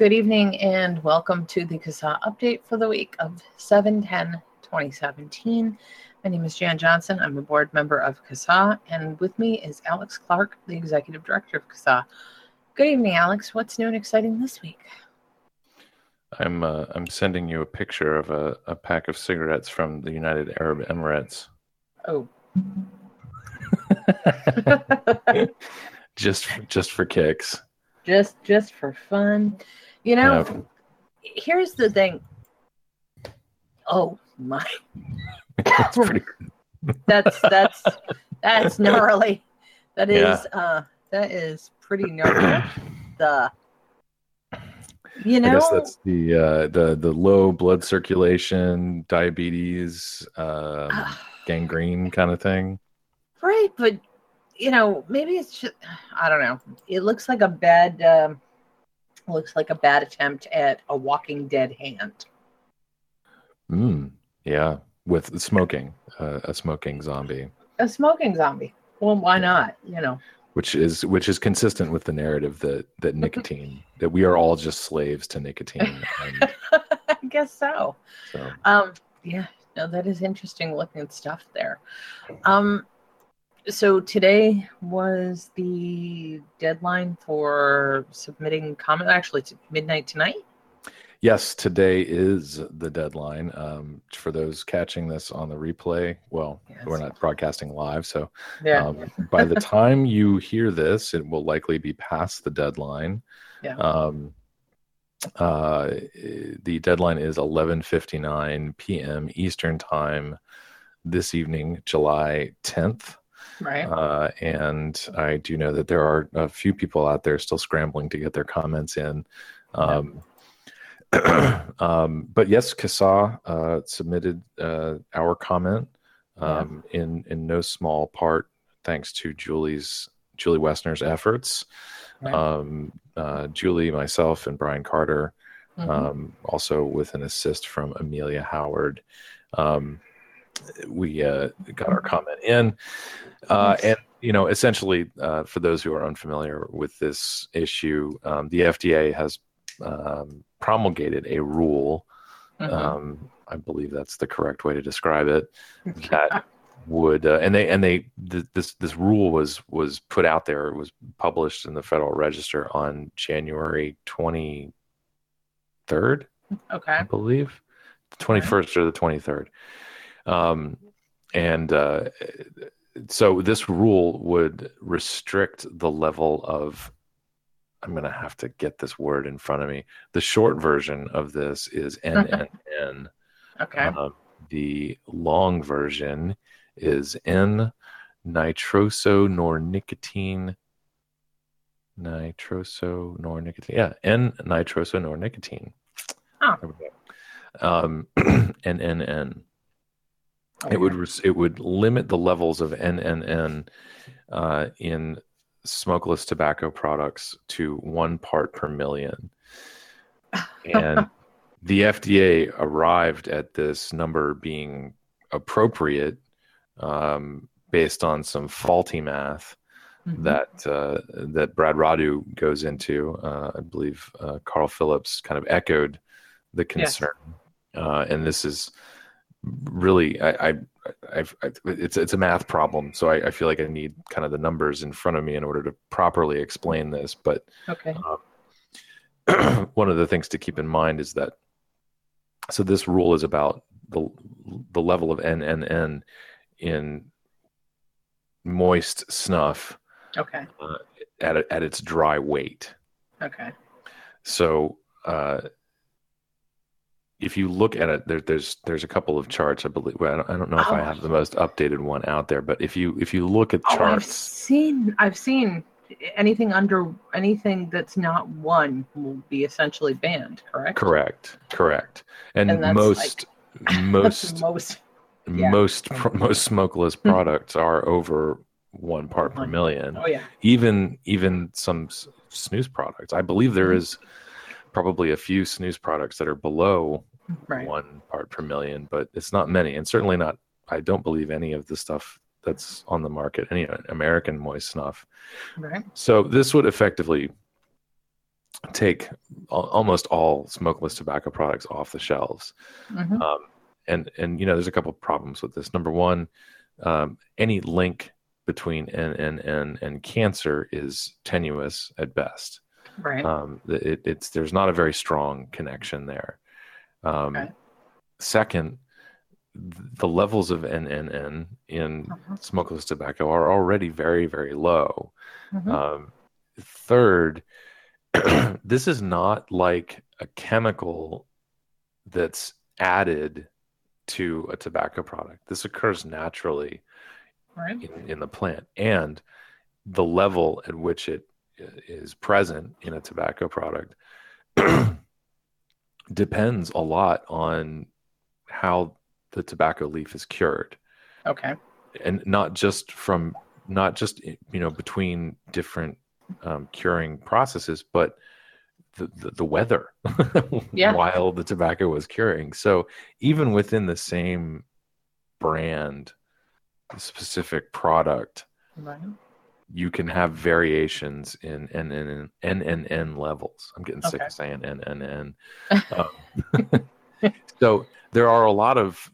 Good evening and welcome to the CASAA update for the week of 7 10 2017. My name is Jan Johnson. I'm a board member of CASAA, and with me is Alex Clark, the executive director of CASAA. Good evening, Alex. What's new and exciting this week? I'm uh, I'm sending you a picture of a, a pack of cigarettes from the United Arab Emirates. Oh. just just for kicks. Just just for fun. You know, yep. here's the thing. Oh my. that's pretty That's that's that's gnarly. That is yeah. uh that is pretty gnarly. the you know, I guess that's the uh, the the low blood circulation, diabetes, um, gangrene kind of thing. Right, but you know, maybe it's just I don't know. It looks like a bad um, looks like a bad attempt at a Walking Dead hand. Hmm. yeah, with smoking, uh, a smoking zombie. A smoking zombie. Well, why not? You know. Which is which is consistent with the narrative that that nicotine that we are all just slaves to nicotine. And, I guess so. so. Um. Yeah. No, that is interesting looking stuff there. Um so today was the deadline for submitting comment. Actually, it's midnight tonight. Yes, today is the deadline. Um, for those catching this on the replay, well, yes. we're not broadcasting live, so yeah. um, by the time you hear this, it will likely be past the deadline. Yeah. Um, uh, the deadline is 11:59 p.m. Eastern time this evening, July 10th. Right. Uh, and I do know that there are a few people out there still scrambling to get their comments in. Um, yeah. um, but yes, CASAA uh, submitted uh, our comment um, yeah. in in no small part thanks to Julie's Julie Woessner's efforts. Right. Um, uh, Julie, myself, and Brian Carter, mm-hmm. Um, also with an assist from Amelia Howard. Um, we uh, got our comment in. Uh, and you know, essentially, uh, for those who are unfamiliar with this issue, um, the FDA has um, promulgated a rule. Mm-hmm. Um, I believe that's the correct way to describe it. That would uh, and they and they th- this this rule was was put out there. It was published in the Federal Register on January twenty third. Okay, I believe twenty first or the twenty third. Um, and uh, so this rule would restrict the level of I'm going to have to get this word in front of me. The short version of this is NNN. okay. Uh, the long version is N nitrosonornicotine. Nitrosonornicotine. Yeah, N nitrosonornicotine. Oh. Um, NNN. It would it would limit the levels of NNN uh, in smokeless tobacco products to one part per million, and the FDA arrived at this number being appropriate um, based on some faulty math mm-hmm. that uh, that Brad Rodu goes into. Uh, I believe uh, Carl Phillips kind of echoed the concern, yes. Uh, and this is really I, I I've, I, it's it's a math problem, so I, I, feel like I need kind of the numbers in front of me in order to properly explain this. But okay, um, one of the things to keep in mind is that so this rule is about the the level of NNN in moist snuff. Okay. Uh, at at its dry weight. Okay. So uh, if you look at it, there, there's there's a couple of charts. I believe. Well, I, don't, I don't know if oh. I have the most updated one out there, but if you if you look at oh, charts, I've seen I've seen anything under anything that's not one will be essentially banned. Correct. Correct. Correct. And, and most like, most most yeah. most most smokeless hmm. products are over one part per million. Oh yeah. Even even some snus products. I believe there hmm. is probably a few snus products that are below right. one part per million, but it's not many, and certainly not. I don't believe any of the stuff that's on the market, any American moist snuff. Right. So this would effectively take almost all smokeless tobacco products off the shelves. Mm-hmm. Um, and and you know, there's a couple problems with this. Number one, um, any link between NNN and cancer is tenuous at best. Right. Um, it, it's there's not a very strong connection there. Um, okay. Second, the levels of NNN in uh-huh. smokeless tobacco are already very very low. Mm-hmm. Um, third, this is not like a chemical that's added to a tobacco product. This occurs naturally right. in, in, the plant, and the level at which it is present in a tobacco product depends a lot on how the tobacco leaf is cured. Okay. And not just from not just you know between different um, curing processes, but the, the, the weather yeah. while the tobacco was curing. So even within the same brand, specific product, right. You can have variations in N N N levels. I'm getting okay. sick of saying N N N. Um, so there are a lot of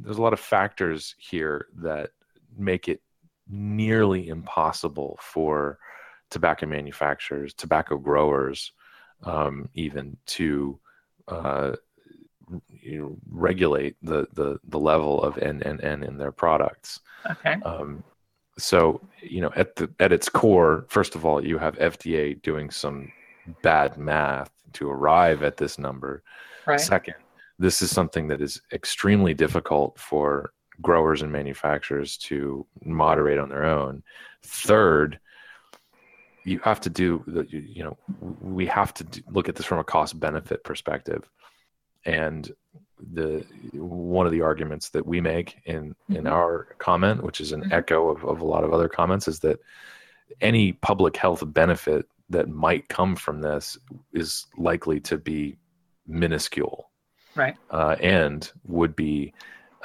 there's a lot of factors here that make it nearly impossible for tobacco manufacturers, tobacco growers, um, even to uh, you know, regulate the, the the level of N N N in their products. Okay. Um, so you know, at the at its core, first of all, you have FDA doing some bad math to arrive at this number. Right. Second, this is something that is extremely difficult for growers and manufacturers to moderate on their own. Third, you have to do the you know we have to do, look at this from a cost benefit perspective and the one of the arguments that we make in mm-hmm. in our comment which is an mm-hmm. echo of, of a lot of other comments is that any public health benefit that might come from this is likely to be minuscule right uh, and would be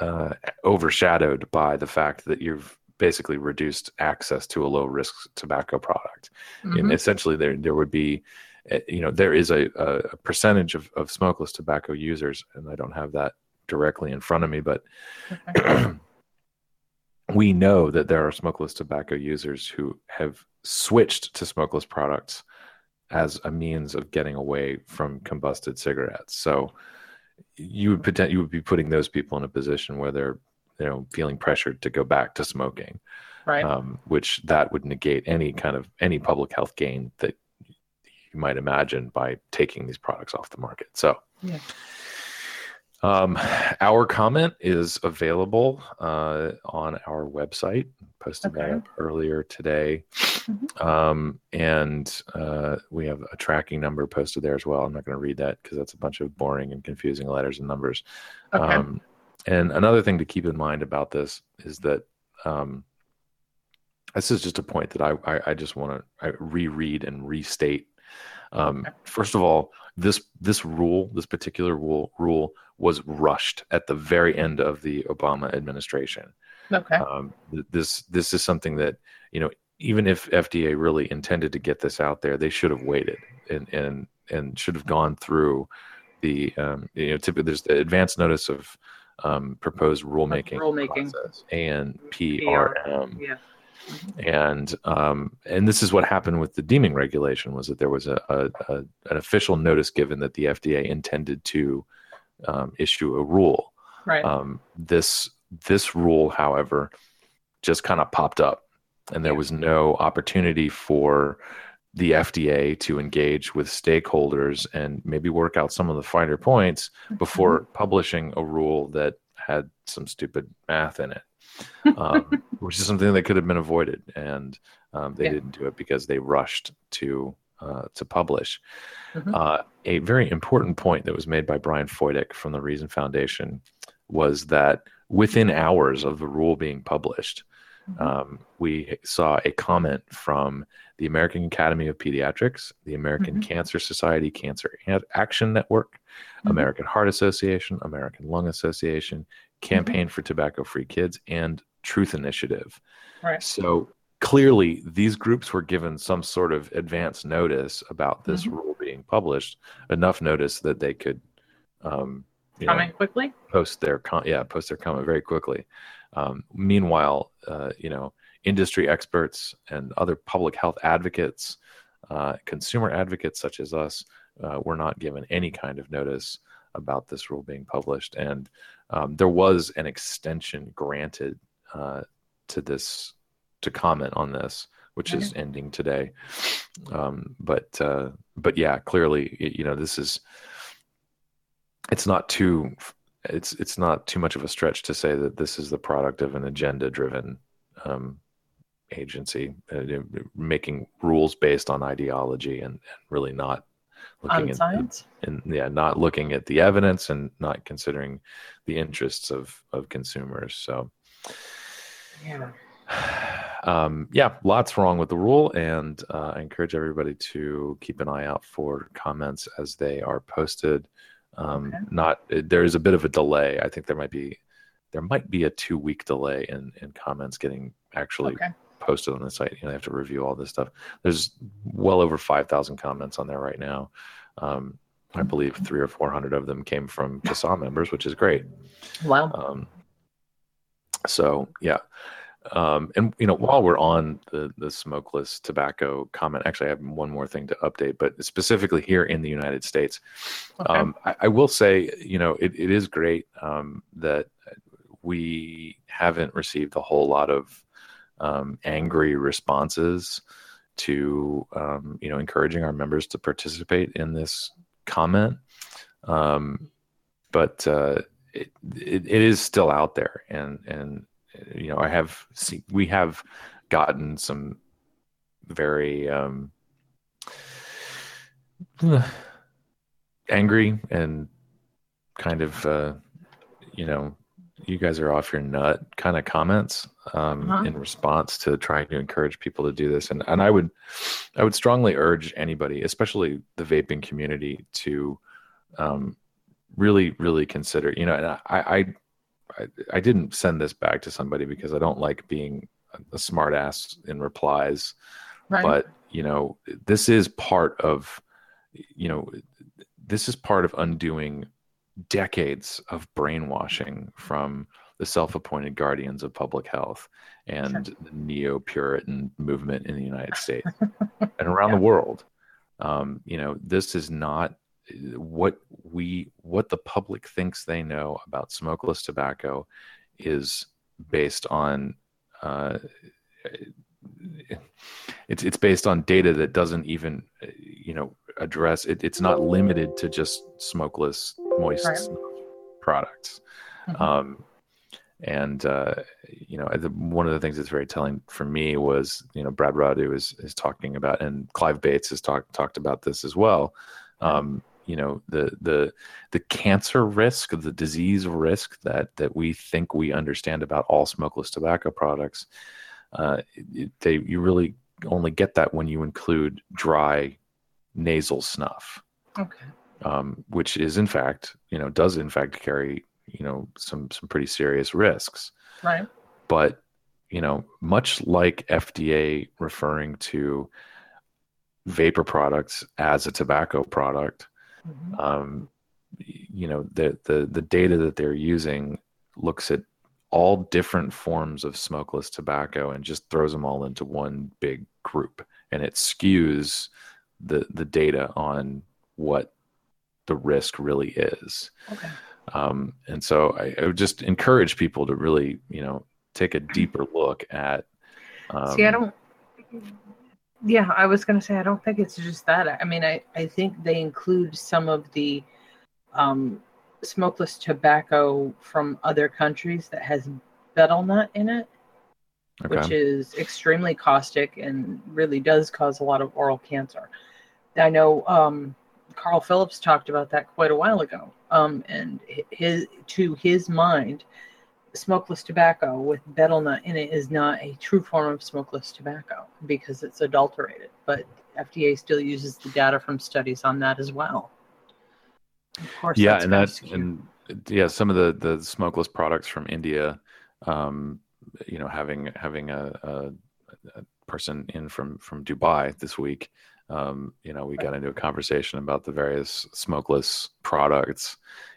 uh, overshadowed by the fact that you've basically reduced access to a low risk tobacco product. Mm-hmm. And essentially, there there would be, you know, there is a, a percentage of, of smokeless tobacco users, and I don't have that directly in front of me, but okay. we know that there are smokeless tobacco users who have switched to smokeless products as a means of getting away from combusted cigarettes. So you would pretend you would be putting those people in a position where they're you know feeling pressured to go back to smoking right um, which that would negate any kind of any public health gain that you might imagine by taking these products off the market so yeah. Um, our comment is available uh, on our website. Posted okay. that up earlier today, mm-hmm. um, and uh, we have a tracking number posted there as well. I'm not going to read that because that's a bunch of boring and confusing letters and numbers. Okay. Um, and another thing to keep in mind about this is that um, this is just a point that I, I, I just want to reread and restate. Um, first of all, this this rule, this particular rule, rule was rushed at the very end of the Obama administration. Okay. Um, this this is something that you know, even if FDA really intended to get this out there, they should have waited and and and should have gone through the um, you know typically there's the advance notice of um, proposed rulemaking, rulemaking. process, ANPRM. Yeah. And um, and this is what happened with the deeming regulation was that there was a, a, a an official notice given that the FDA intended to um, issue a rule. Right. Um, this this rule, however, just kind of popped up, and there was no opportunity for the FDA to engage with stakeholders and maybe work out some of the finer points mm-hmm. before publishing a rule that had some stupid math in it, um, which is something that could have been avoided. And um, they yeah. didn't do it because they rushed to uh, to publish. Mm-hmm. Uh, a very important point that was made by Brian Fojtik from the Reason Foundation was that within hours of the rule being published, mm-hmm. um, we saw a comment from the American Academy of Pediatrics, the American mm-hmm. Cancer Society Cancer Action Network, mm-hmm. American Heart Association, American Lung Association, Campaign mm-hmm. for Tobacco Free Kids, and Truth Initiative. Right. So clearly these groups were given some sort of advance notice about this mm-hmm. rule being published, enough notice that they could um, comment know, quickly, post their com- yeah, post their comment very quickly. Um, meanwhile, uh, you know, industry experts and other public health advocates, uh, consumer advocates such as us, uh, were not given any kind of notice about this rule being published, and um, there was an extension granted uh, to this to comment on this, which is ending today. Um, but uh, but yeah, clearly, you know, this is it's not too it's it's not too much of a stretch to say that this is the product of an agenda driven um, agency uh, making rules based on ideology and, and really not looking on at science and yeah not looking at the evidence and not considering the interests of of consumers so yeah um, yeah lots wrong with the rule and uh, i encourage everybody to keep an eye out for comments as they are posted um, okay. Not there is a bit of a delay. I think there might be there might be a two week delay in in comments getting actually okay. Posted on the site. You know, they have to review all this stuff. There's well over five thousand comments on there right now. Um, I believe three or four hundred of them came from CASAA members, which is great. Wow. Um, so yeah, um, and you know, while we're on the the smokeless tobacco comment, actually, I have one more thing to update, but specifically here in the United States, okay. um, I, I, will say, you know, it, it is great um, that we haven't received a whole lot of um, angry responses to, um, you know, encouraging our members to participate in this comment, um, but uh, it, it, it is still out there, and and you know, I have seen, we have gotten some very um, angry and kind of, uh, you know, you guys are off your nut kind of comments um, uh-huh. in response to trying to encourage people to do this. And, and I would, I would strongly urge anybody, especially the vaping community to um, really, really consider, you know, and I, I, I, I didn't send this back to somebody because I don't like being a smartass in replies. Right. But you know, this is part of, you know, this is part of undoing decades of brainwashing from the self-appointed guardians of public health and sure. the neo-Puritan movement in the United States and around yeah. the world. Um, you know, this is not what we what the public thinks they know about smokeless tobacco is based on uh, it's it's based on data that doesn't even you know address it. It's not limited to just smokeless moist right. products. Mm-hmm. Um, and uh, you know, the, one of the things that's very telling for me was you know Brad Rodu is is talking about, and Clive Bates has talked talked about this as well. Um, you know the the the cancer risk the disease risk that that we think we understand about all smokeless tobacco products uh, they you really only get that when you include dry nasal snuff okay um, which is in fact you know does in fact carry you know some some pretty serious risks. Right. But you know much like fda referring to vapor products as a tobacco product Mm-hmm. Um, you know, the, the the data that they're using looks at all different forms of smokeless tobacco and just throws them all into one big group, and it skews the the data on what the risk really is. Okay. Um, and so I, I, would just encourage people to really, you know, take a deeper look at. Um, See, I don't yeah, I was going to say I don't think it's just that. I mean, I I think they include some of the um, smokeless tobacco from other countries that has betel nut in it, okay. which is extremely caustic and really does cause a lot of oral cancer. I know um, Carl Phillips talked about that quite a while ago, um, and his to his mind, smokeless tobacco with betel nut in it is not a true form of smokeless tobacco because it's adulterated. But FDA still uses the data from studies on that as well. Of course, yeah, and that's and yeah, some of the the smokeless products from India, um, you know, having having a, a a person in from from Dubai this week. Um, you know, we got into a conversation about the various smokeless products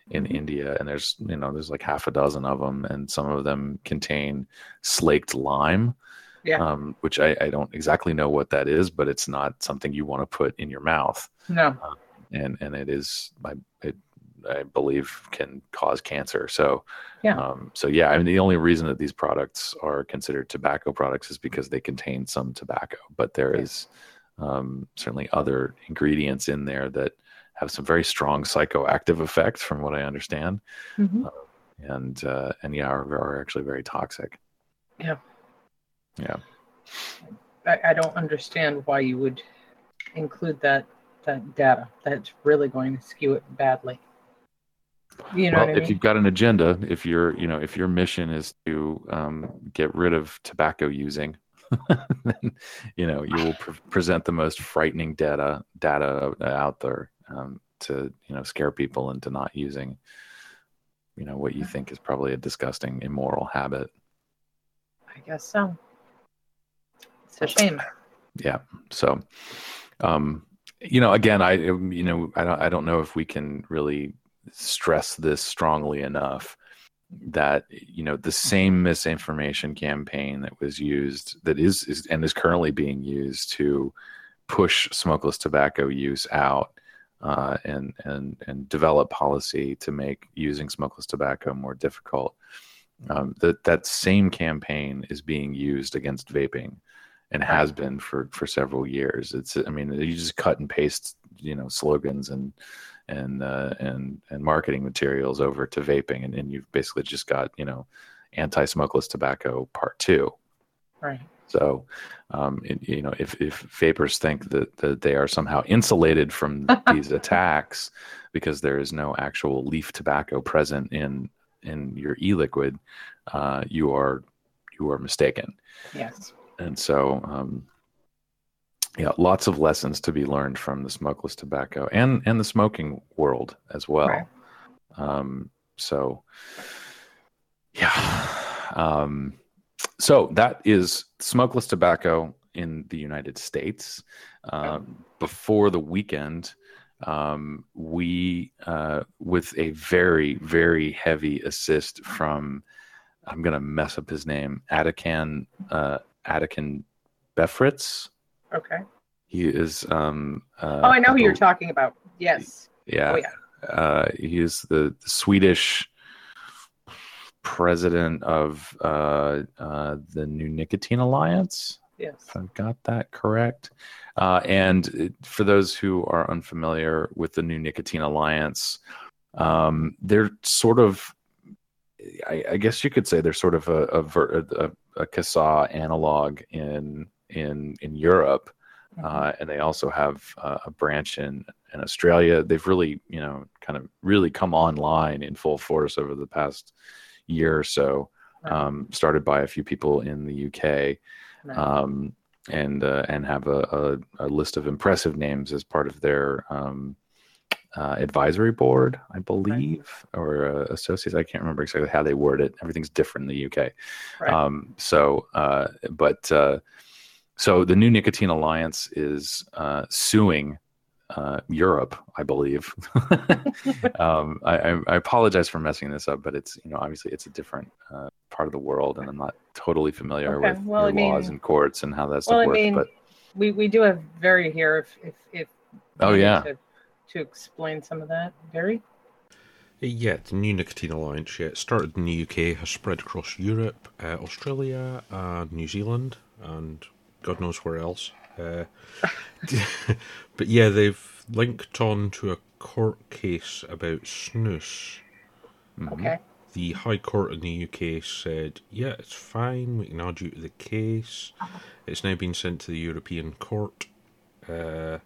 in mm-hmm. India, and there's you know there's like half a dozen of them, and some of them contain slaked lime, yeah. um, which I, I, don't exactly know what that is, but it's not something you want to put in your mouth. No, uh, and and it is I it, I believe can cause cancer. So yeah, um, so yeah, I mean the only reason that these products are considered tobacco products is because they contain some tobacco, but there yeah. is um, certainly other ingredients in there that have some very strong psychoactive effects, from what I understand, mm-hmm. uh, and uh, and yeah, are, are, actually very toxic. Yeah, yeah. I, I don't understand why you would include that that data. That's really going to skew it badly. You know well, if mean? you've got an agenda, if your you know if your mission is to um, get rid of tobacco using, then you know you will pre- present the most frightening data data out there um, to you know scare people into not using you know what you think is probably a disgusting immoral habit. I guess so. It's a shame. Yeah. So um you know again i you know i don't i don't know if we can really stress this strongly enough that you know the same misinformation campaign that was used that is, is and is currently being used to push smokeless tobacco use out uh, and and and develop policy to make using smokeless tobacco more difficult. Um, that that same campaign is being used against vaping, and has been for for several years. It's I mean you just cut and paste you know slogans and and uh, and and marketing materials over to vaping, and, and you've basically just got you know anti-smokeless tobacco part two. Right. So, um, it, you know, if, if vapors think that, that they are somehow insulated from these attacks because there is no actual leaf tobacco present in in your e-liquid, uh, you are you are mistaken. Yes. And so, um, yeah, lots of lessons to be learned from the smokeless tobacco and and the smoking world as well. Right. Um, so, yeah. Um, so that is smokeless tobacco in the United States. Um, before the weekend, um, we, uh, with a very, very heavy assist from, I'm going to mess up his name, Atakan, uh, Befrits. Okay. He is. Um, uh, oh, I know who you're talking about. Yes. Yeah. Oh, yeah. Uh, he is the, the Swedish president of uh, uh, the New Nicotine Alliance. Yes. If I've got that correct. Uh, and for those who are unfamiliar with the New Nicotine Alliance, um, they're sort of, I, I, guess you could say they're sort of a, a, a, a CASAA analog in in in Europe. Mm-hmm. Uh, and they also have uh, a branch in, in Australia. They've really, you know, kind of really come online in full force over the past year or so, um, started by a few people in the UK, um, and uh, and have a, a, a, list of impressive names as part of their um, uh, advisory board, I believe, right. or uh, associates. I can't remember exactly how they word it. Everything's different in the UK. Right. Um, so, uh, but uh, so the New Nicotine Alliance is uh, suing uh, Europe, I believe. um, I, I, apologize for messing this up, but it's you know obviously it's a different uh, part of the world, and I'm not totally familiar okay. with well, mean, laws and courts and how that stuff well, works. Mean, but we, we do have Very here if if, if oh yeah to, to explain some of that, Very. Yeah, the new nicotine alliance. Yeah, it started in the UK, has spread across Europe, uh, Australia, and New Zealand, and God knows where else. Uh, but yeah, they've linked on to a court case about snus. Mm-hmm. Okay. The High Court in the UK said, yeah, it's fine, we can add you to the case. It's now been sent to the European Court. Uh,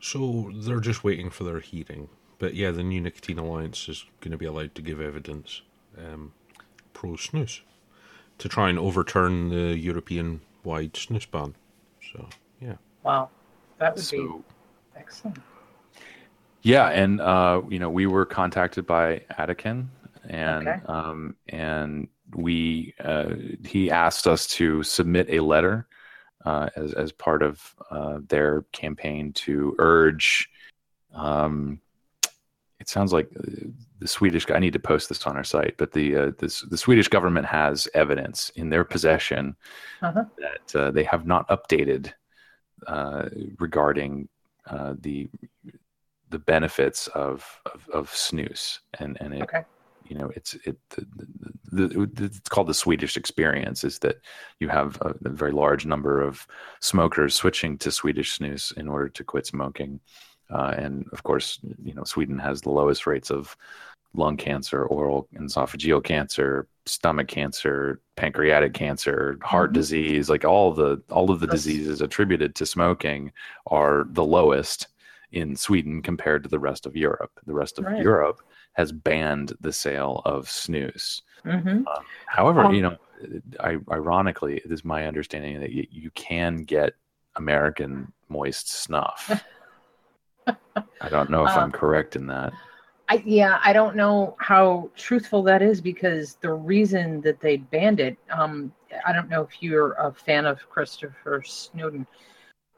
so they're just waiting for their hearing. But yeah, the new Nicotine Alliance is going to be allowed to give evidence um, pro snus to try and overturn the European wide snus ban. So yeah. Wow, that would so, be excellent. Yeah, and uh, you know we were contacted by Atakan, and okay. um, and we uh, he asked us to submit a letter uh, as as part of uh, their campaign to urge. Um, it sounds like uh, the Swedish. I need to post this on our site, but the uh, this, the Swedish government has evidence in their possession uh-huh. that uh, they have not updated uh, regarding uh, the the benefits of, of, of snus, and and it, okay. you know it's it the, the, the, it's called the Swedish experience. Is that you have a, a very large number of smokers switching to Swedish snus in order to quit smoking. Uh, and of course, you know, Sweden has the lowest rates of lung cancer, oral and esophageal cancer, stomach cancer, pancreatic cancer, heart mm-hmm. disease, like all the all of the That's... diseases attributed to smoking are the lowest in Sweden compared to the rest of Europe. The rest of right. Europe has banned the sale of snus. Mm-hmm. Uh, however, um, you know, I, ironically, it is my understanding that you, you can get American moist snuff. I don't know if um, I'm correct in that. I, yeah, I don't know how truthful that is because the reason that they banned it, um, I don't know if you're a fan of Christopher Snowdon,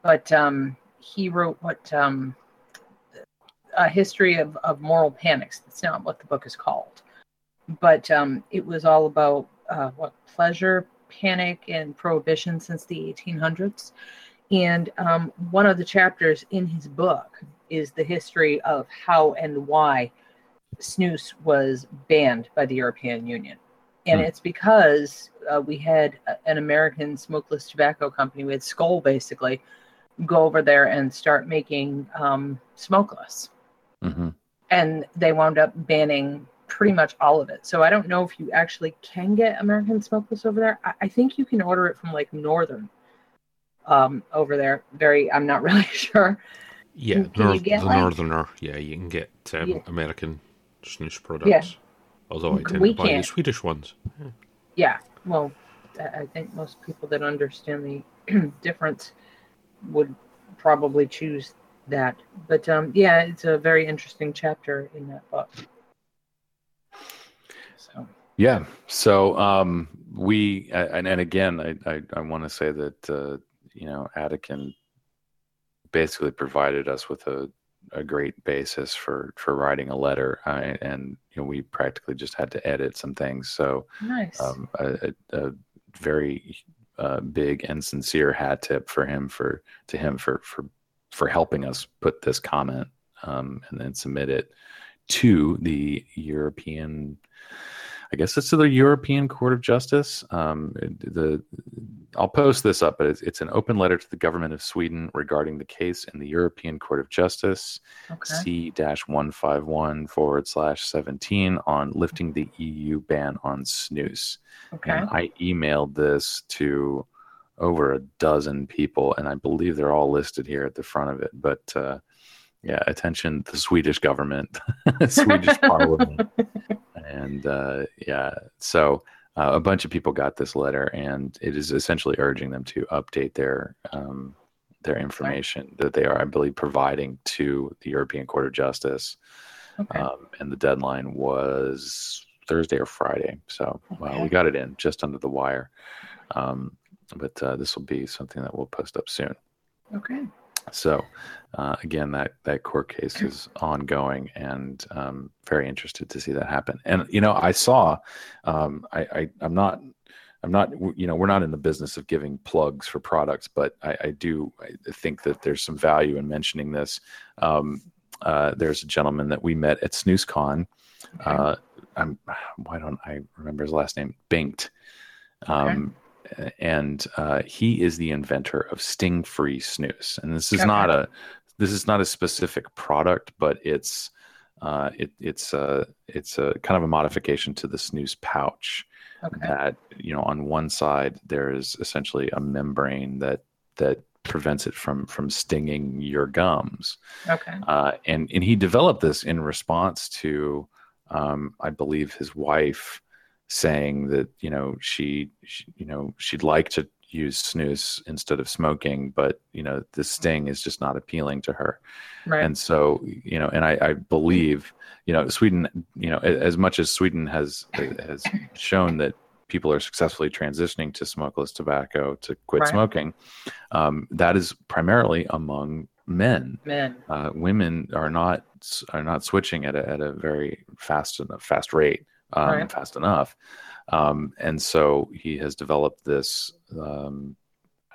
but um, he wrote what um, a history of, of moral panics. That's not what the book is called, but um, it was all about uh, what pleasure panic and prohibition since the 1800s. And um, one of the chapters in his book is the history of how and why snus was banned by the European Union. And hmm. it's because uh, we had an American smokeless tobacco company, we had Skoal basically, go over there and start making um, smokeless. Mm-hmm. And they wound up banning pretty much all of it. So I don't know if you actually can get American smokeless over there. I, I think you can order it from like Northern um, over there. Very, I'm not really sure. Yeah, can, can the like, Northerner. Yeah, you can get um, yeah. American snus products. Yeah. Although I tend we to buy can't. the Swedish ones. Yeah. yeah. Well, I think most people that understand the difference would probably choose that. But um, yeah, it's a very interesting chapter in that book. So. Yeah. So um, we and, and again, I I, I want to say that uh, you know Atakan basically provided us with a, a great basis for for writing a letter, uh, and you know we practically just had to edit some things. So nice, um, a, a, very uh, big and sincere hat tip for him for to him for for for helping us put this comment um, and then submit it to the European I guess it's to the European Court of Justice. Um, the I'll post this up, but it's, it's, an open letter to the government of Sweden regarding the case in the European Court of Justice, C one five one forward slash seventeen on lifting the EU ban on snus. Okay. And I emailed this to over a dozen people, and I believe they're all listed here at the front of it. But uh, yeah, attention, the Swedish government, Swedish Parliament and uh, yeah, so uh, a bunch of people got this letter, and it is essentially urging them to update their um, their information that they are, I believe, providing to the European Court of Justice. Okay. Um, and the deadline was Thursday or Friday, so okay. we got it in just under the wire. Um, but uh, this will be something that we'll post up soon. Okay. So, uh, again, that that court case is ongoing, and um, very interested to see that happen. And you know, I saw, um, I, I I'm not. I'm not, you know, we're not in the business of giving plugs for products, but I, I do I think that there's some value in mentioning this. Um, uh, there's a gentleman that we met at SnusCon. Okay. Uh, I'm, why don't I remember his last name? Bengt. Um, and uh, he is the inventor of sting free snus and this is okay. not a this is not a specific product but it's uh, it, it's a it's a kind of a modification to the snus pouch okay. that you know on one side there's essentially a membrane that that prevents it from from stinging your gums okay uh, and and he developed this in response to um, i believe his wife saying that you know she, she, you know she'd like to use snus instead of smoking but you know the sting is just not appealing to her right. and so you know and I, I believe you know sweden you know as much as sweden has has shown that people are successfully transitioning to smokeless tobacco to quit Right. smoking, um, that is primarily among men. Men. Uh, women are not are not switching at a at a very fast fast rate, um, Right. fast enough, um, and so he has developed this. Um,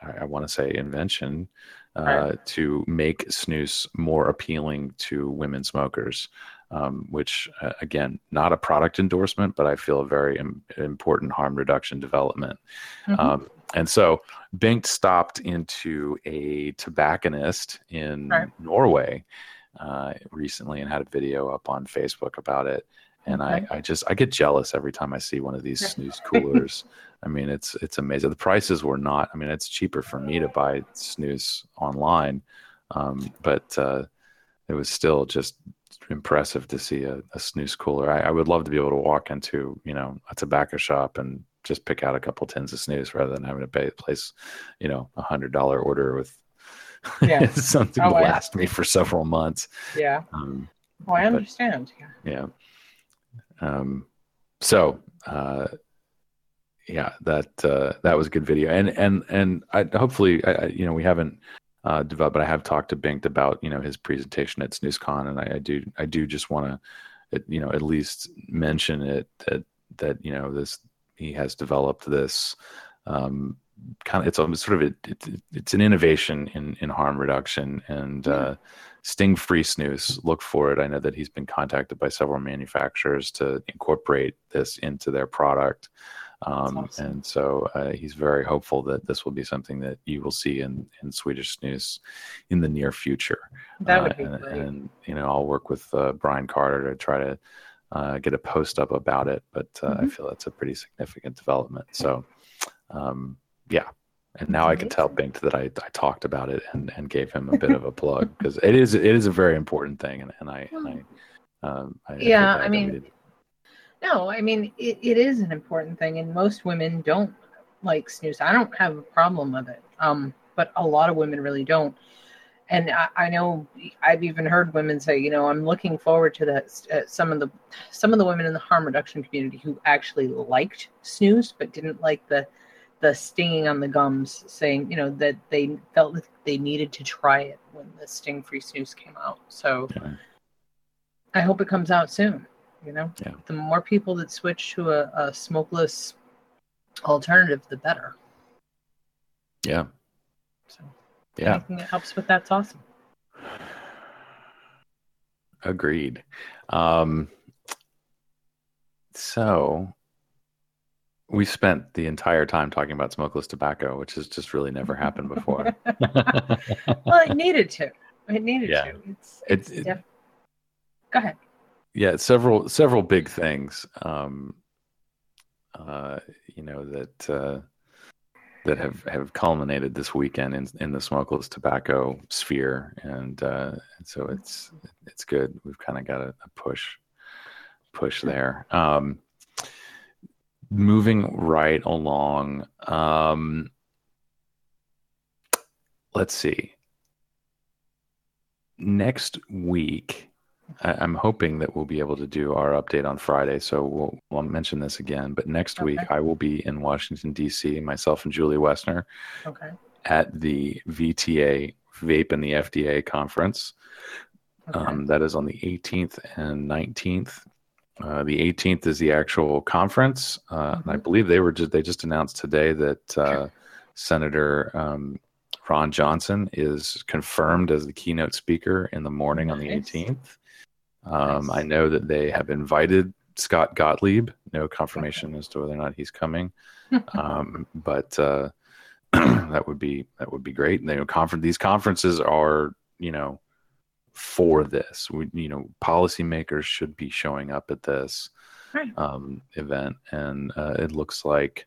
I, I want to say invention uh, Right. to make snus more appealing to women smokers. Um, which uh, again, not a product endorsement, but I feel a very Im- important harm reduction development. Mhm. Um, and so Bengt stopped into a tobacconist in Right. Norway uh, recently and had a video up on Facebook about it. And I, I just I get jealous every time I see one of these snus coolers. I mean, it's it's amazing. The prices were not. I mean, it's cheaper for me to buy snus online, um, but uh, it was still just impressive to see a, a snus cooler. I, I would love to be able to walk into you know a tobacco shop and just pick out a couple tins of snus rather than having to pay, place you know a hundred dollar order with Yeah. something Oh, to I- last me for several months. Yeah. Um, Oh, I But- understand. Yeah. yeah. Um, so uh, yeah, that uh, that was a good video, and and and I, hopefully, I, I, you know, we haven't uh, developed, but I have talked to Bengt about you know his presentation at SnusCon, and I, I do I do just want to, you know, at least mention it that that you know this he has developed this um, kind of it's a, sort of a, it, it's an innovation in in harm reduction and uh, sting free snus look for it i know that he's been contacted by several manufacturers to incorporate this into their product um, awesome. and so uh, he's very hopeful that this will be something that you will see in in swedish snus in the near future That would uh, be and, great. and you know i'll work with uh, brian carter to try to uh, get a post up about it but uh, i Mhm. feel that's a pretty significant development so um, yeah and now i can tell Bengt that I, I talked about it and, and gave him a bit of a plug because it is it is a very important thing and, and I, and I, um, I Yeah, bad I mean, No, I mean it, it is an important thing, and most women don't like snus. I don't have a problem with it, um, but a lot of women really don't. And I, I know I've even heard women say, you know, I'm looking forward to that. Uh, some of the some of the women in the harm reduction community who actually liked snus but didn't like the the stinging on the gums, saying, you know, that they felt that they needed to try it when the sting free snus came out. So Yeah. I hope it comes out soon. You know, Yeah. the more people that switch to a, a smokeless alternative, the better. yeah So yeah anything that helps with that's awesome. agreed um, so we spent the entire time talking about smokeless tobacco which has just really never happened before well, it needed to. It needed Yeah. to. It's, It- it's it- def- Go ahead. yeah several several big things um uh you know that uh that have have culminated this weekend in in the smokeless tobacco sphere and uh so it's it's good we've kind of got a, a push push there um moving right along um let's see next week I, I'm hoping that we'll be able to do our update on Friday. So we'll, we'll mention this again. But next week, I will be in Washington, D.C., myself and Julie Woessner Okay. at the VTA Vape and the FDA conference. okay. Um, that is on the 18th and 19th. Uh, the 18th is the actual conference. Uh, and I Mhm. believe they were just, they just announced today that uh, Senator um, Ron Johnson is confirmed as the keynote speaker in the morning on the 18th. Um, Nice. I know that they have invited Scott Gottlieb. No confirmation as to whether or not he's coming, um, but uh, that would be that would be great. And they conference these conferences are you know for this. We, you know, policymakers should be showing up at this Right. um, event, and uh, it looks like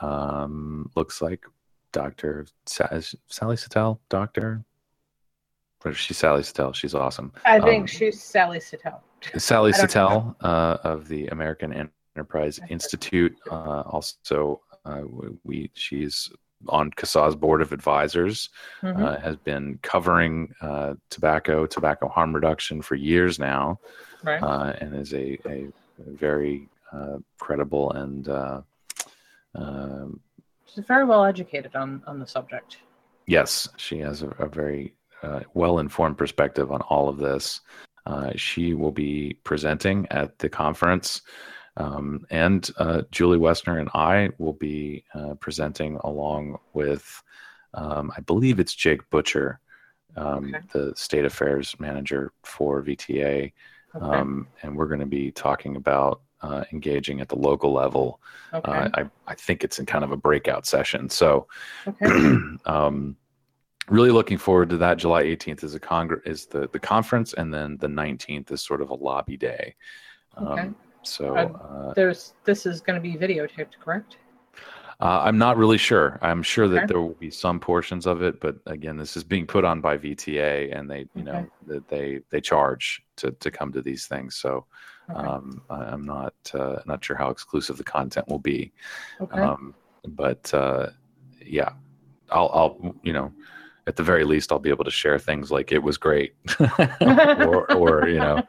um, looks like Doctor Sa- Sally Satel, Doctor. Or is Sally Satel? She's awesome. I think um, she's Sally Satel. Sally Satel uh, of the American Enterprise Enterprise. Institute. Uh, also, uh, we she's on CASAA's board of advisors. Mhm. Uh, has been covering uh, tobacco, tobacco harm reduction for years now, right. uh, and is a, a very uh, credible and uh, Um, She's very well educated on on the subject. yes, she has a, a very uh, well informed perspective on all of this. Uh, she will be presenting at the conference, um, and uh, Julie Woessner and I will be uh, presenting along with, um, I believe it's Jake Butcher, um, Okay. the state affairs manager for VTA, Okay. um, and we're going to be talking about uh, engaging at the local level. okay. Uh, I, I think it's in kind of a breakout session. So, um, really looking forward to that. July 18th is a congress is the the conference, and then the 19th is sort of a lobby day. Um, Okay. So Um, uh, There's this is going to be videotaped, correct? uh, I'm not really sure. I'm sure that there will be some portions of it, but again, this is being put on by VTA, and they you know that they they charge to to come to these things. So Okay. um, I, I'm not uh, not sure how exclusive the content will be. okay. Um, but uh, yeah, I'll, I'll, you know, at the very least, I'll be able to share things like it was great, or, or you know,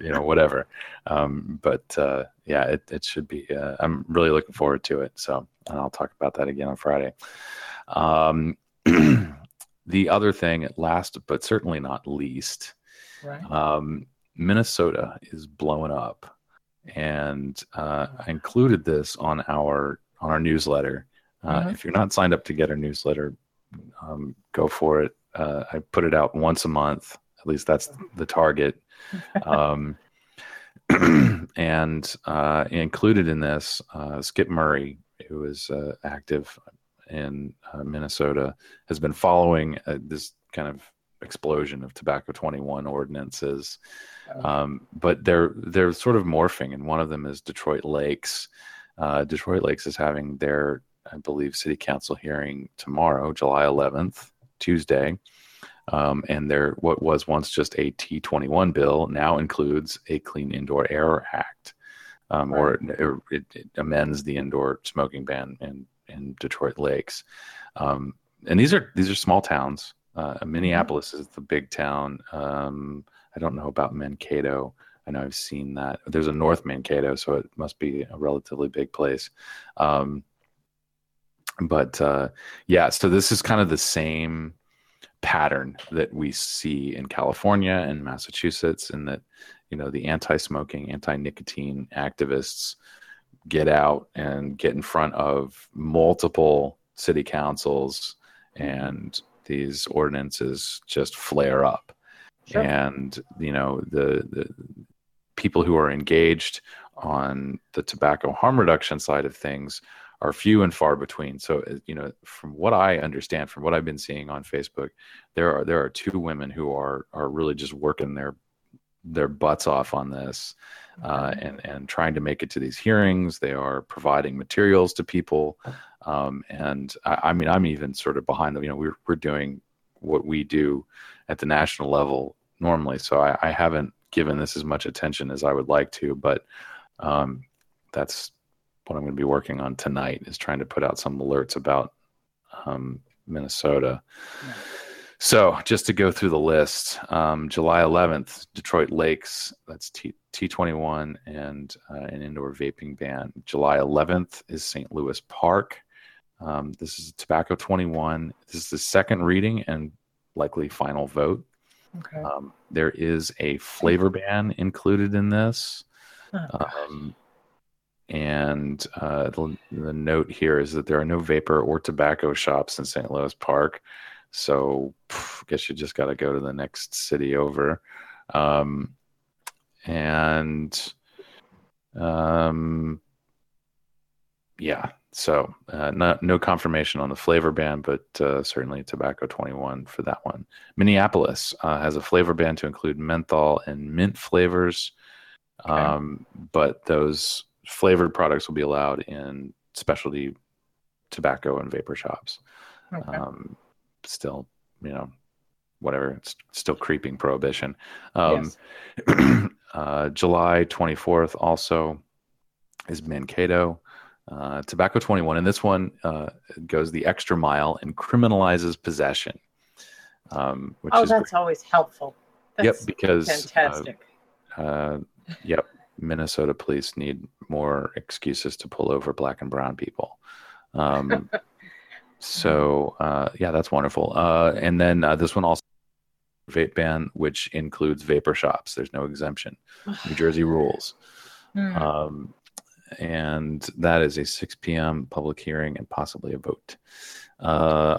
you know, whatever. Um, but uh, yeah, it, it should be. Uh, I'm really looking forward to it. So, and I'll talk about that again on Friday. Um, the other thing, last but certainly not least, right. um, Minnesota is blowing up, and uh, I included this on our on our newsletter. Uh, Mhm. If you're not signed up to get our newsletter, um, go for it. Uh, I put it out once a month. At least that's the target. Um, and uh, included in this, uh, Skip Murray, who is uh, active in uh, Minnesota, has been following uh, this kind of explosion of tobacco 21 ordinances um, but they're they're sort of morphing and one of them is detroit lakes uh, detroit lakes is having their i believe city council hearing tomorrow july 11th tuesday um, and their what was once just a t21 bill now includes a clean indoor air act um, or it, it, it amends the indoor smoking ban in in detroit lakes um, and these are these are small towns uh, minneapolis is the big town um, I don't know about Mankato. I know I've seen that. There's a North Mankato, so it must be a relatively big place. Um, but uh, yeah, so this is kind of the same pattern that we see in California and Massachusetts, in that you know the anti-smoking, anti-nicotine activists get out and get in front of multiple city councils, and these ordinances just flare up Sure. and you know the the people who are engaged on the tobacco harm reduction side of things are few and far between. So uh, you know from what i understand from what i've been seeing on facebook there are there are two women who are are really just working their their butts off on this uh, and and trying to make it to these hearings. They are providing materials to people. Um, and I, I mean i'm even sort of behind them. You know we're, we're doing what we do at the national level normally. So I, I haven't given this as much attention as I would like to, but um, that's what I'm going to be working on tonight is trying to put out some alerts about um, Minnesota. Yeah. So just to go through the list, um, July 11th, Detroit Lakes, that's T- T21 and uh, an indoor vaping ban. July 11th is St. Louis Park. Um, this is Tobacco 21. This is the second reading and likely final vote. Okay. Um, there is a flavor ban included in this. Oh. Um, and uh, the, the note here is that there are no vapor or tobacco shops in St. Louis Park. So pff, I guess you just got to go to the next city over. Um, and um, yeah, so uh, not, no confirmation on the flavor ban, but uh, certainly tobacco 21 for that one. Minneapolis uh, has a flavor ban to include menthol and mint flavors, Okay. um, but those flavored products will be allowed in specialty tobacco and vapor shops. okay. Um, still, you know, whatever, it's still creeping prohibition. Um, yes. uh, July 24th also is Mankato. Uh, Tobacco 21, and this one uh, goes the extra mile and criminalizes possession, um, which Oh, is that's always helpful. yep That's because uh, fantastic. uh, yep Minnesota police need more excuses to pull over black and brown people. Um, so uh, yeah, that's wonderful. Uh, and then uh, this one also vape ban, which includes vapor shops. There's no exemption. New Jersey rules. Mm. Um, and that is a 6 p.m. public hearing and possibly a vote. Uh,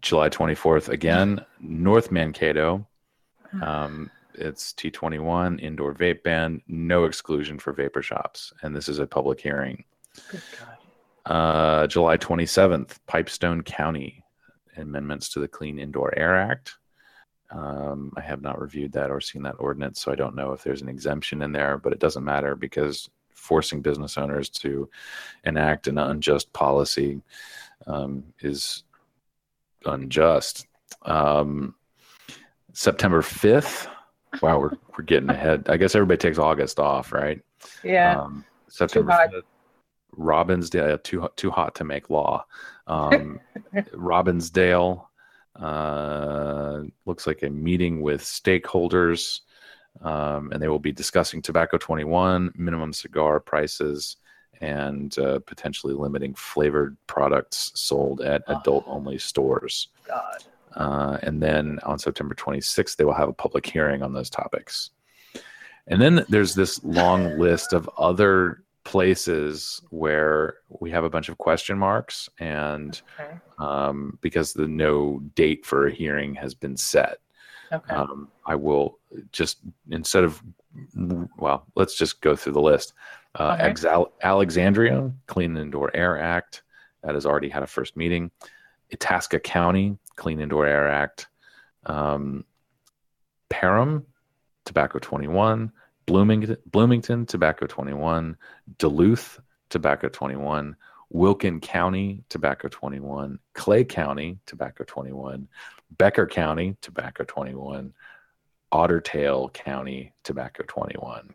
July 24th, again, North Mankato. Um, it's T21 indoor vape ban, no exclusion for vapor shops, and this is a public hearing. Uh, July 27th, Pipestone County amendments to the Clean Indoor Air Act. Um, I have not reviewed that or seen that ordinance, so I don't know if there's an exemption in there, but it doesn't matter because forcing business owners to enact an unjust policy um, is unjust. Um, September 5th, wow, we're, we're getting ahead. I guess everybody takes August off, right? Yeah. Um, September 5th, Robbinsdale, too, too hot to make law. Um, Robbinsdale, uh, looks like a meeting with stakeholders, um, and they will be discussing Tobacco 21, minimum cigar prices, and uh, potentially limiting flavored products sold at oh. adult only stores. God. Uh, and then on September 26th, they will have a public hearing on those topics. And then there's this long list of other places where we have a bunch of question marks and okay. um, because the no date for a hearing has been set okay. um, i will just instead of well let's just go through the list uh, okay. alexandria clean indoor air act that has already had a first meeting itasca county clean indoor air act um, Perham, tobacco 21 Bloomington, Bloomington Tobacco 21, Duluth Tobacco 21, Wilkin County Tobacco 21, Clay County Tobacco 21, Becker County Tobacco 21, Otter Tail County Tobacco 21.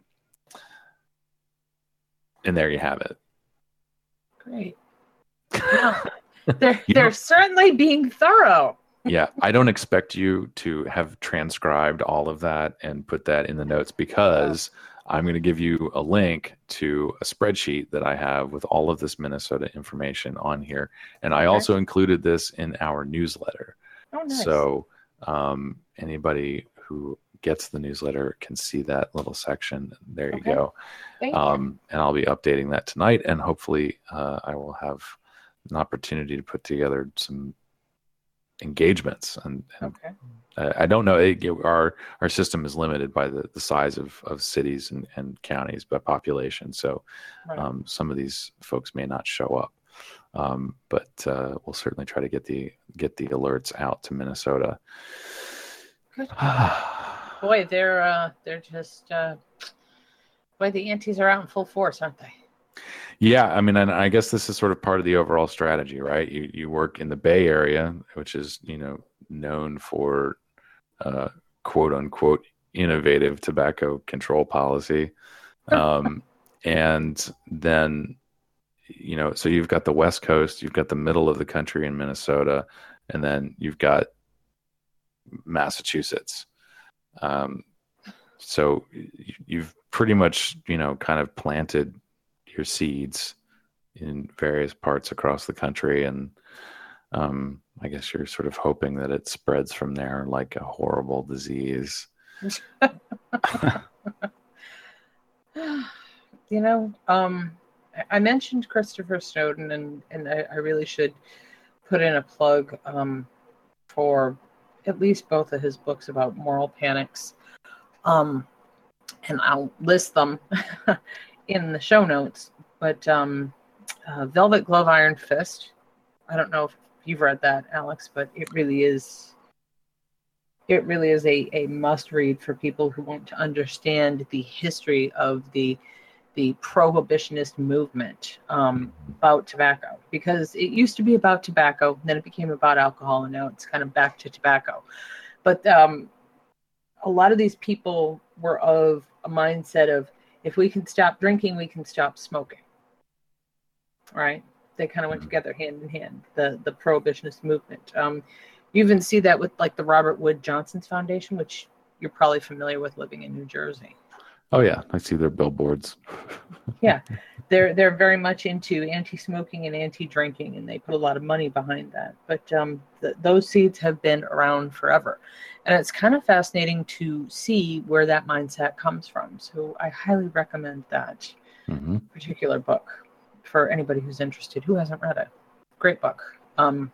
And there you have it. Great. they're they're certainly being thorough yeah, I don't expect you to have transcribed all of that and put that in the notes because I'm going to give you a link to a spreadsheet that I have with all of this Minnesota information on here. And I also included this in our newsletter. Oh, nice. So um, anybody who gets the newsletter can see that little section. There you okay. go. Um, and I'll be updating that tonight. And hopefully, uh, I will have an opportunity to put together some engagements. And, and okay. I, I don't know it, our our system is limited by the, the size of, of cities and, and counties by population. So right. um, some of these folks may not show up. Um, but uh, we'll certainly try to get the get the alerts out to Minnesota. Boy they're uh, they're just uh, boy the antis are out in full force aren't they yeah, I mean, and I guess this is sort of part of the overall strategy, right? You you work in the Bay Area, which is you know known for uh, quote unquote innovative tobacco control policy, um, and then you know, so you've got the West Coast, you've got the middle of the country in Minnesota, and then you've got Massachusetts. Um, so you've pretty much you know kind of planted your seeds in various parts across the country. And um, i guess you're sort of hoping that it spreads from there like a horrible disease. You know um, i mentioned christopher Snowdon and, and I, I really should put in a plug um, for at least both of his books about moral panics. Um, and i'll list them in the show notes, but um, uh, Velvet Glove Iron Fist. I don't know if you've read that, Alex, but it really is. It really is a, a must read for people who want to understand the history of the the prohibitionist movement um, about tobacco because it used to be about tobacco, then it became about alcohol, and now it's kind of back to tobacco. But um, a lot of these people were of a mindset of if we can stop drinking, we can stop smoking. Right? They kind of went mm-hmm. together hand in hand, the, the prohibitionist movement. Um, you even see that with like the Robert Wood Johnson's Foundation, which you're probably familiar with living in New Jersey. Oh yeah, I see their billboards. yeah, they're they're very much into anti-smoking and anti-drinking, and they put a lot of money behind that. But um, the, those seeds have been around forever, and it's kind of fascinating to see where that mindset comes from. So I highly recommend that mm-hmm. particular book for anybody who's interested who hasn't read it. Great book. Um,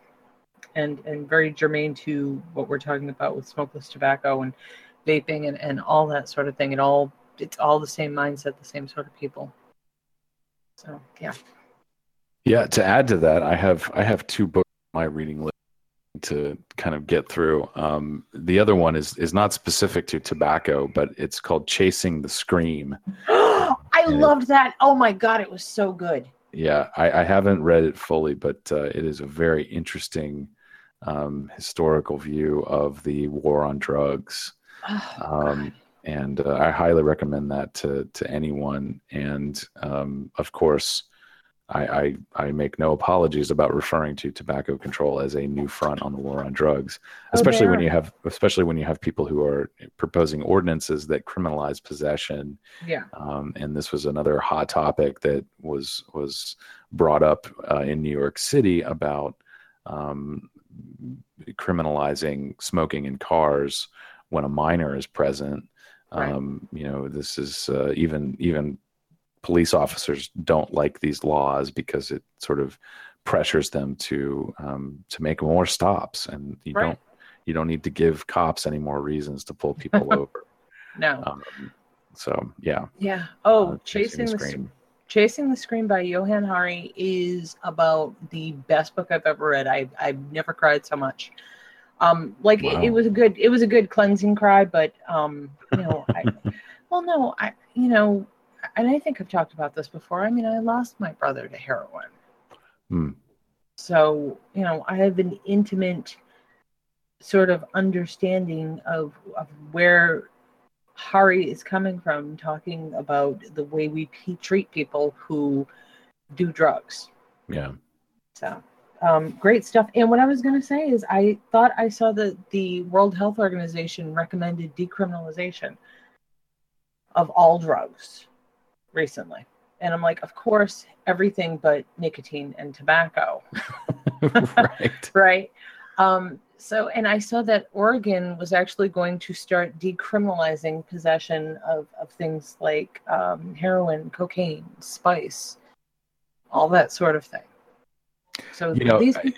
and and very germane to what we're talking about with smokeless tobacco and vaping and, and all that sort of thing. It all it's all the same mindset, the same sort of people. So yeah. Yeah, to add to that, I have I have two books on my reading list to kind of get through. Um, the other one is is not specific to tobacco, but it's called Chasing the Scream. I and loved it, that. Oh my god, it was so good. Yeah, I, I haven't read it fully, but uh, it is a very interesting um, historical view of the war on drugs. Oh, um, and uh, I highly recommend that to to anyone. And um, of course, I, I, I make no apologies about referring to tobacco control as a new front on the war on drugs, oh, especially oh, when you have especially when you have people who are proposing ordinances that criminalize possession. Yeah. Um, and this was another hot topic that was was brought up uh, in New York City about um, criminalizing smoking in cars when a minor is present. Right. Um, you know, this is uh, even even police officers don't like these laws because it sort of pressures them to um, to make more stops, and you right. don't you don't need to give cops any more reasons to pull people over. No. Um, so yeah. Yeah. Oh, uh, chasing, chasing, the scream. Chasing the Scream by Johan Hari is about the best book I've ever read. I I've never cried so much. Um, like wow. it, it, was a good it was a good cleansing cry, but um, you know, I well no, I you know, and I think I've talked about this before. I mean, I lost my brother to heroin. Hmm. So, you know, I have an intimate sort of understanding of, of where Hari is coming from, talking about the way we treat people who do drugs. Yeah. So, um, great stuff. And what I was going to say is, I thought I saw that the World Health Organization recommended decriminalization of all drugs recently. And I'm like, of course, everything but nicotine and tobacco. right. right. Um, so, and I saw that Oregon was actually going to start decriminalizing possession of, of things like um, heroin, cocaine, spice, all that sort of thing. So, you know, these, I,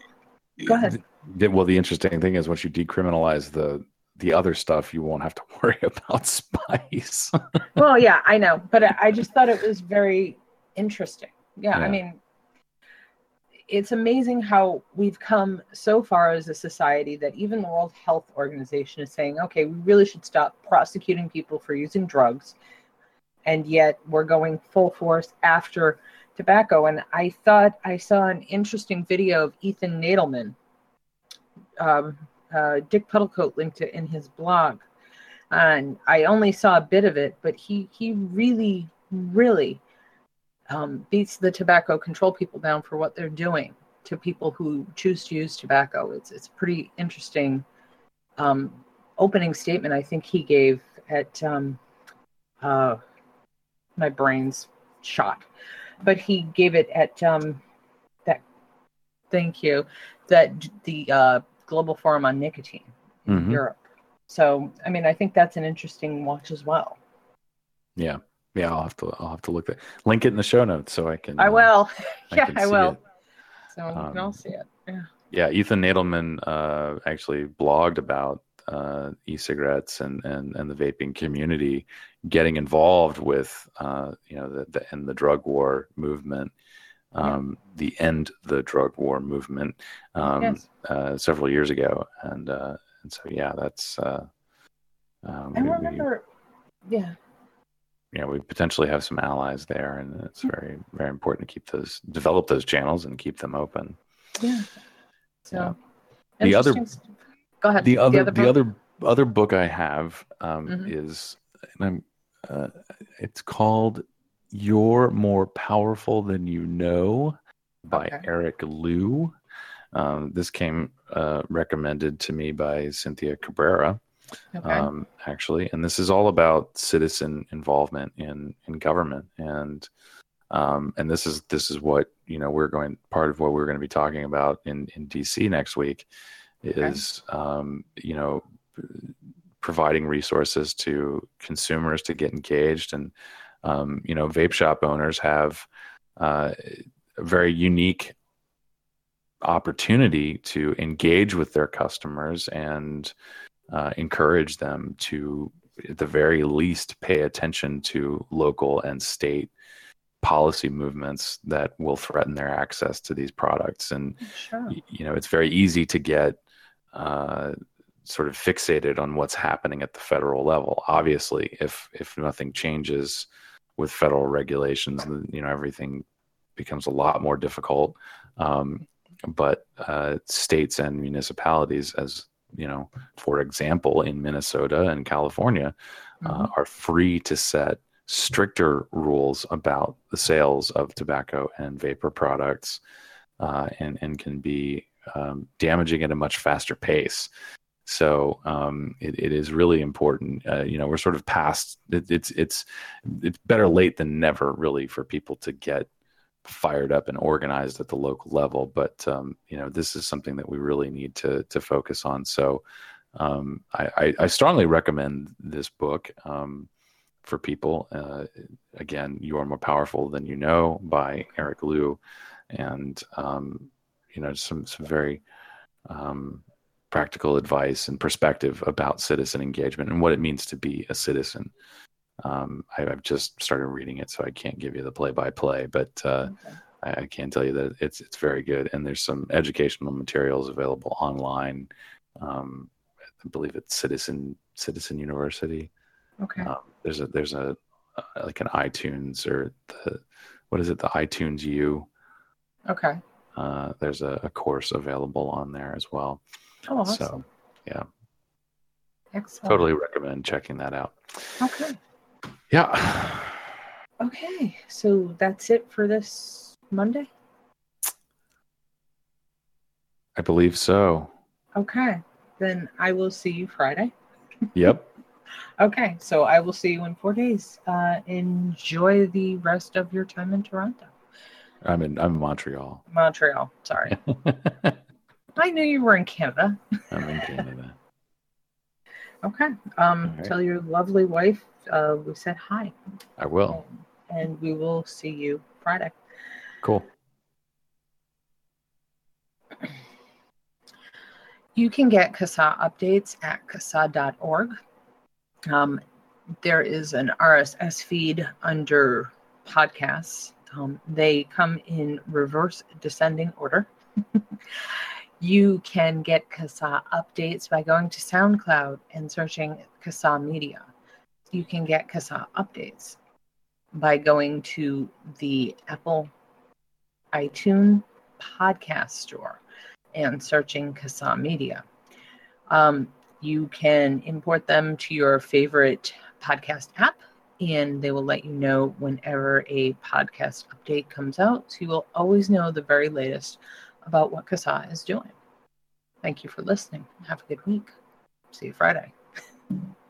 go ahead. The, well, the interesting thing is once you decriminalize the the other stuff you won't have to worry about spice. Well yeah i know but i just thought it was very interesting. Yeah, yeah, i mean it's amazing how we've come so far as a society that even the world health organization is saying okay we really should stop prosecuting people for using drugs. And yet we're going full force after tobacco and i thought i saw an interesting video of ethan Nadelmann. um, uh, Dick Puddlecote linked it in his blog, and I only saw a bit of it, but he he really really um, beats the tobacco control people down for what they're doing to people who choose to use tobacco. It's it's pretty interesting um, opening statement I think he gave at um, uh, my brain's shot, but he gave it at um, that. Thank you. That the uh, Global Forum on Nicotine in mm-hmm. Europe. So, I mean, I think that's an interesting watch as well. Yeah, yeah, I'll have to I'll have to look at link it in the show notes so I can. I will. Uh, yeah, I, I will. It. So um, can all see it. Yeah. Yeah, Ethan Nadelmann uh, actually blogged about uh, e-cigarettes and, and and the vaping community getting involved with uh, you know the, the end the drug war movement um, yeah. the end the drug war movement um, yes. uh, several years ago, and uh, and so yeah, that's. Uh, um, I we, remember, we, yeah. Yeah, we potentially have some allies there, and it's very very important to keep those develop those channels and keep them open. Yeah. So yeah. the other. Go ahead. The other the other, the other other book I have um, mm-hmm. is, and I'm, uh, it's called you're More Powerful Than You Know by okay. Eric Liu. Um, this came uh, recommended to me by Cynthia Cabrera. okay. um, actually, and this is all about citizen involvement in in government, and um, and this is this is what you know we're going part of what we're going to be talking about in in DC next week is okay. um, you know providing resources to consumers to get engaged and um, you know vape shop owners have uh, a very unique opportunity to engage with their customers and uh, encourage them to at the very least pay attention to local and state policy movements that will threaten their access to these products and sure. you know it's very easy to get uh, sort of fixated on what's happening at the federal level obviously if if nothing changes with federal regulations you know everything becomes a lot more difficult um, but uh, states and municipalities, as you know, for example, in Minnesota and California, uh, mm-hmm. uh, are free to set stricter rules about the sales of tobacco and vapor products, uh, and and can be um, damaging at a much faster pace. So um, it, it is really important. Uh, you know, we're sort of past. It, it's it's it's better late than never, really, for people to get fired up and organized at the local level. But um, you know, this is something that we really need to to focus on. So um, I, I, I, strongly recommend this book um, for people. Uh, again, you are more powerful than you know by Eric Liu, and um, you know some some very um, practical advice and perspective about citizen engagement and what it means to be a citizen. Um, I, have just started reading it, so I can't give you the play-by-play, but uh, okay. I, I, can tell you that it's it's very good. And there's some educational materials available online. Um, I believe it's Citizen Citizen University. Okay. Um, there's a there's a uh, like an iTunes or the what is it the iTunes U. Okay. Uh, there's a, a, course available on there as well. Oh, awesome. So, yeah. Excellent. Totally recommend checking that out. Okay. Yeah. Okay, so that's it for this Monday? I believe so. Okay, then I will see you Friday. Yep. okay, so I will see you in four days. Uh, enjoy the rest of your time in Toronto. I'm in I'm in Montreal. Montreal, sorry. I knew you were in Canada. I'm in Canada. Okay. Um, right. Tell your lovely wife uh, we said hi. I will. And, and we will see you Friday. Cool. You can get CASAA updates at CASAA.org. Um, there is an RSS feed under podcasts. Um, they come in reverse descending order. you can get CASAA updates by going to SoundCloud and searching CASAA Media you can get CASAA updates by going to the Apple iTunes podcast store and searching CASAA Media. Um, you can import them to your favorite podcast app, and they will let you know whenever a podcast update comes out. So you will always know the very latest about what CASAA is doing. Thank you for listening. Have a good week. See you Friday.